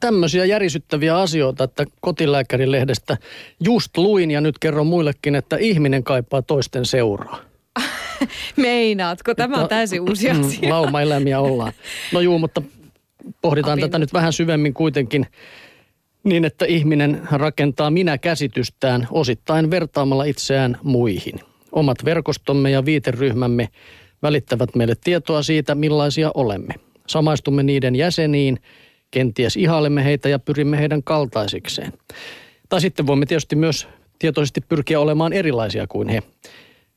Tämmöisiä järisyttäviä asioita, että kotilääkärilehdestä just luin ja nyt kerron muillekin, että ihminen kaipaa toisten seuraa. Meinaatko? Tämä on täysin uusi Mm, asia. Laumaeläimiä ollaan. No juu, mutta pohditaan Apin. tätä nyt vähän syvemmin kuitenkin niin, että ihminen rakentaa minä-käsitystään osittain vertaamalla itseään muihin. Omat verkostomme ja viiteryhmämme välittävät meille tietoa siitä, millaisia olemme. Samaistumme niiden jäseniin, kenties ihailemme heitä ja pyrimme heidän kaltaisikseen. Tai sitten voimme tietysti myös tietoisesti pyrkiä olemaan erilaisia kuin he.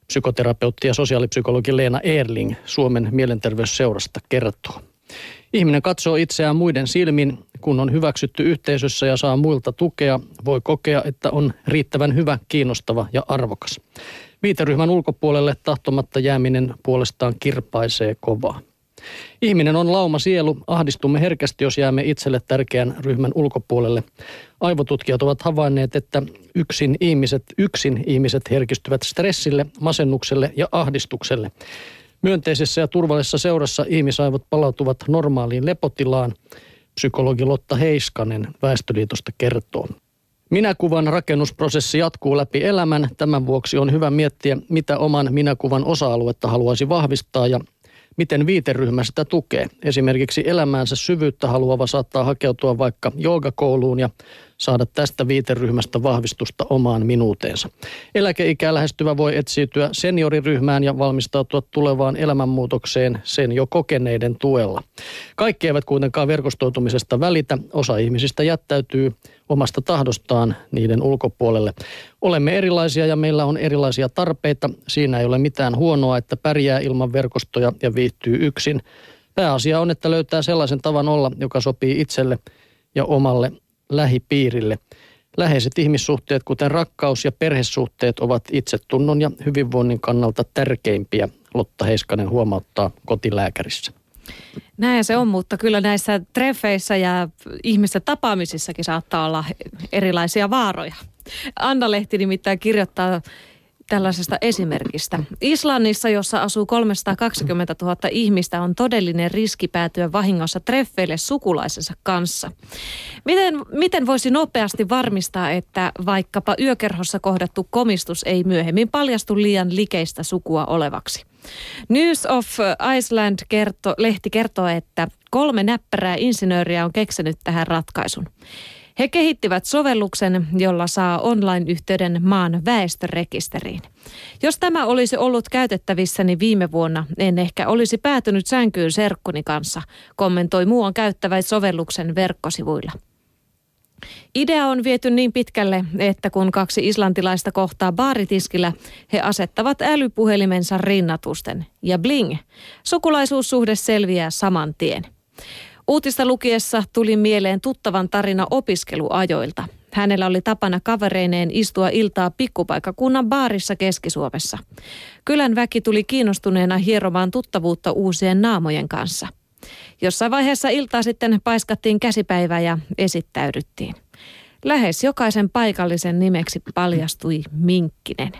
Psykoterapeutti ja sosiaalipsykologi Leena Erling Suomen mielenterveysseurasta kertoo. Ihminen katsoo itseään muiden silmin, kun on hyväksytty yhteisössä ja saa muilta tukea, voi kokea, että on riittävän hyvä, kiinnostava ja arvokas. Viiteryhmän ulkopuolelle tahtomatta jääminen puolestaan kirpaisee kovaa. Ihminen on lauma sielu, ahdistumme herkästi, jos jäämme itselle tärkeän ryhmän ulkopuolelle. Aivotutkijat ovat havainneet, että yksin ihmiset, yksin ihmiset herkistyvät stressille, masennukselle ja ahdistukselle. Myönteisessä ja turvallisessa seurassa ihmisaivot palautuvat normaaliin lepotilaan, psykologi Lotta Heiskanen Väestöliitosta kertoo. Minäkuvan rakennusprosessi jatkuu läpi elämän. Tämän vuoksi on hyvä miettiä, mitä oman minäkuvan osa-aluetta haluaisi vahvistaa ja miten viiteryhmä sitä tukee. Esimerkiksi elämäänsä syvyyttä haluava saattaa hakeutua vaikka joogakouluun ja saada tästä viiteryhmästä vahvistusta omaan minuuteensa. Eläkeikää lähestyvä voi etsiytyä senioriryhmään ja valmistautua tulevaan elämänmuutokseen sen jo kokeneiden tuella. Kaikki eivät kuitenkaan verkostoitumisesta välitä. Osa ihmisistä jättäytyy omasta tahdostaan niiden ulkopuolelle. Olemme erilaisia ja meillä on erilaisia tarpeita. Siinä ei ole mitään huonoa, että pärjää ilman verkostoja ja viihtyy yksin. Pääasia on, että löytää sellaisen tavan olla, joka sopii itselle ja omalle lähipiirille. Läheiset ihmissuhteet, kuten rakkaus ja perhesuhteet, ovat itsetunnon ja hyvinvoinnin kannalta tärkeimpiä, Lotta Heiskanen huomauttaa kotilääkärissä. Näin se on, mutta kyllä näissä treffeissä ja ihmisten tapaamisissakin saattaa olla erilaisia vaaroja. Anna Lehti nimittäin kirjoittaa tällaisesta esimerkistä. Islannissa, jossa asuu 320 000 ihmistä, on todellinen riski päätyä vahingossa treffeille sukulaisensa kanssa. Miten, miten voisi nopeasti varmistaa, että vaikkapa yökerhossa kohdattu komistus ei myöhemmin paljastu liian likeistä sukua olevaksi? News of Iceland kerto, lehti kertoo, että kolme näppärää insinööriä on keksinyt tähän ratkaisun. He kehittivät sovelluksen, jolla saa online-yhteyden maan väestörekisteriin. Jos tämä olisi ollut käytettävissäni viime vuonna, en ehkä olisi päätynyt sänkyyn serkkuni kanssa, kommentoi muuan käyttävä sovelluksen verkkosivuilla. Idea on viety niin pitkälle, että kun kaksi islantilaista kohtaa baaritiskillä, he asettavat älypuhelimensa rinnatusten. Ja bling, sukulaisuussuhde selviää saman tien. Uutista lukiessa tuli mieleen tuttavan tarina opiskeluajoilta. Hänellä oli tapana kavereineen istua iltaa pikkupaikakunnan baarissa Keski-Suomessa. Kylän väki tuli kiinnostuneena hieromaan tuttavuutta uusien naamojen kanssa. Jossain vaiheessa iltaa sitten paiskattiin käsipäivää ja esittäydyttiin. Lähes jokaisen paikallisen nimeksi paljastui Minkkinen.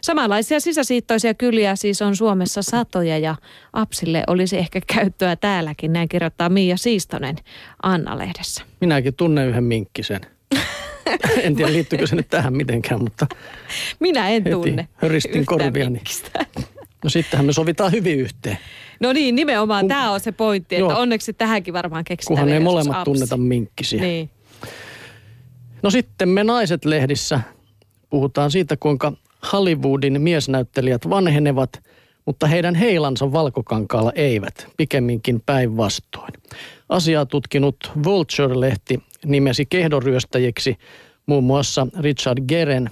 Samanlaisia sisäsiittoisia kyliä siis on Suomessa satoja ja Apsille olisi ehkä käyttöä täälläkin, näin kirjoittaa Miia Siistonen Anna-lehdessä. Minäkin tunnen yhden minkkisen. en tiedä liittyykö se nyt tähän mitenkään, mutta Minä en tunne höristin korviani. minkkistä. No sittenhän me sovitaan hyvin yhteen. No niin, nimenomaan Kun- tämä on se pointti, että Joo. onneksi tähänkin varmaan keksitään. Kunhan ei molemmat Apsi. tunneta minkkisiä. Niin. No sitten me naiset lehdissä puhutaan siitä, kuinka Hollywoodin miesnäyttelijät vanhenevat, mutta heidän heilansa valkokankaalla eivät, pikemminkin päinvastoin. Asiaa tutkinut Vulture-lehti nimesi kehdoryöstäjiksi muun muassa Richard Geren,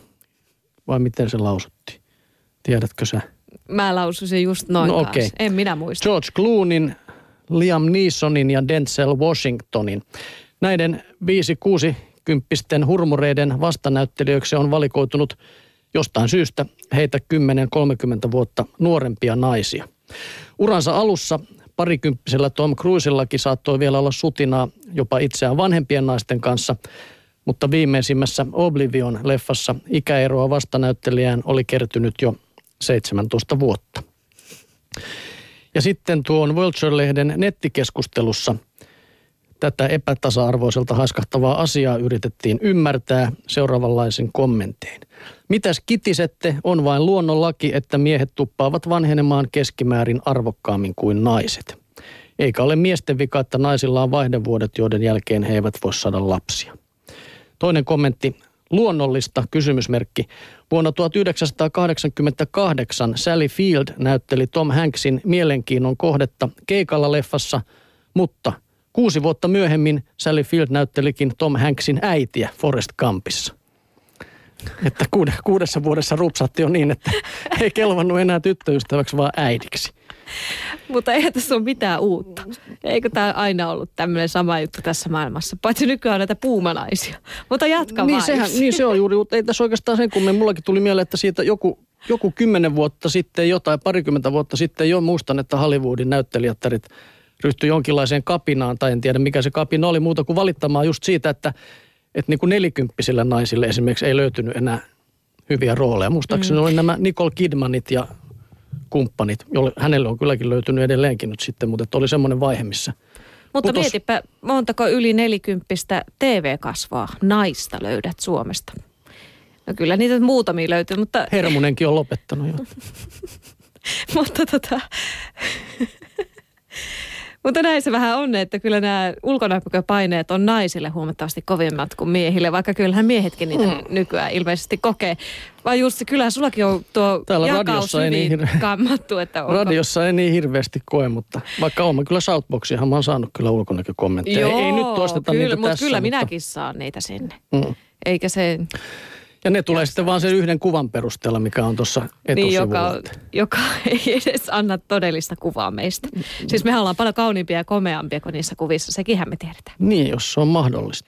vai miten se lausuttiin? Tiedätkö sä? Mä lausuisin just noin No okay. En minä muista. George Cloonin, Liam Neesonin ja Denzel Washingtonin. Näiden viisi kuusi kymppisten hurmureiden vastanäyttelijöiksi on valikoitunut jostain syystä heitä 10-30 vuotta nuorempia naisia. Uransa alussa parikymppisellä Tom Cruisellakin saattoi vielä olla sutinaa jopa itseään vanhempien naisten kanssa, mutta viimeisimmässä Oblivion-leffassa ikäeroa vastanäyttelijään oli kertynyt jo 17 vuotta. Ja sitten tuon Vulture-lehden nettikeskustelussa Tätä epätasa-arvoiselta haiskahtavaa asiaa yritettiin ymmärtää seuraavanlaisen kommentein. Mitäs kitisette, on vain luonnonlaki, että miehet tuppaavat vanhenemaan keskimäärin arvokkaammin kuin naiset. Eikä ole miesten vika, että naisilla on vaihdevuodet, joiden jälkeen he eivät voi saada lapsia. Toinen kommentti, luonnollista kysymysmerkki. Vuonna 1988 Sally Field näytteli Tom Hanksin mielenkiinnon kohdetta keikalla leffassa, mutta kuusi vuotta myöhemmin Sally Field näyttelikin Tom Hanksin äitiä Forest Gumpissa. Että kuudessa vuodessa rupsatti jo niin, että ei kelvannut enää tyttöystäväksi, vaan äidiksi. Mutta eihän tässä ole mitään uutta. Eikö tämä aina ollut tämmöinen sama juttu tässä maailmassa? Paitsi nykyään näitä puumanaisia. Mutta jatka niin, vaan. Sehän, niin se on juuri, mutta ei tässä oikeastaan sen kun mullakin tuli mieleen, että siitä joku, joku kymmenen vuotta sitten jotain, parikymmentä vuotta sitten jo muistan, että Hollywoodin näyttelijättärit ryhtyi jonkinlaiseen kapinaan, tai en tiedä mikä se kapina oli muuta kuin valittamaan just siitä, että, että niin kuin nelikymppisille naisille esimerkiksi ei löytynyt enää hyviä rooleja. Muistaakseni mm. oli nämä Nicole Kidmanit ja kumppanit, jolle hänelle on kylläkin löytynyt edelleenkin nyt sitten, mutta oli semmoinen vaihe, missä Mutta putos... mietipä, montako yli nelikymppistä TV-kasvaa naista löydät Suomesta? No kyllä niitä muutamia löytyy, mutta... Hermunenkin on lopettanut jo. mutta tota... Mutta näin se vähän on, että kyllä nämä ulkonäköpaineet on naisille huomattavasti kovimmat kuin miehille, vaikka kyllähän miehetkin niitä mm. nykyään ilmeisesti kokee. Vai just se, kyllähän sullakin on tuo Täällä jakaus ei niin hirve... kammattu. Että onko... Radiossa ei niin hirveästi koe, mutta vaikka olen kyllä Southboxiahan mä oon saanut kyllä ulkonäkökommentteja. Joo, ei, ei nyt toisteta kyllä, niitä mutta tässä. kyllä mutta... minäkin saan niitä sinne. Mm. Eikä se... Ja ne tulee sitten vaan sen yhden kuvan perusteella, mikä on tuossa Niin, joka, joka ei edes anna todellista kuvaa meistä. Siis mehän ollaan paljon kauniimpia ja komeampia kuin niissä kuvissa, sekinhän me tiedetään. Niin, jos se on mahdollista.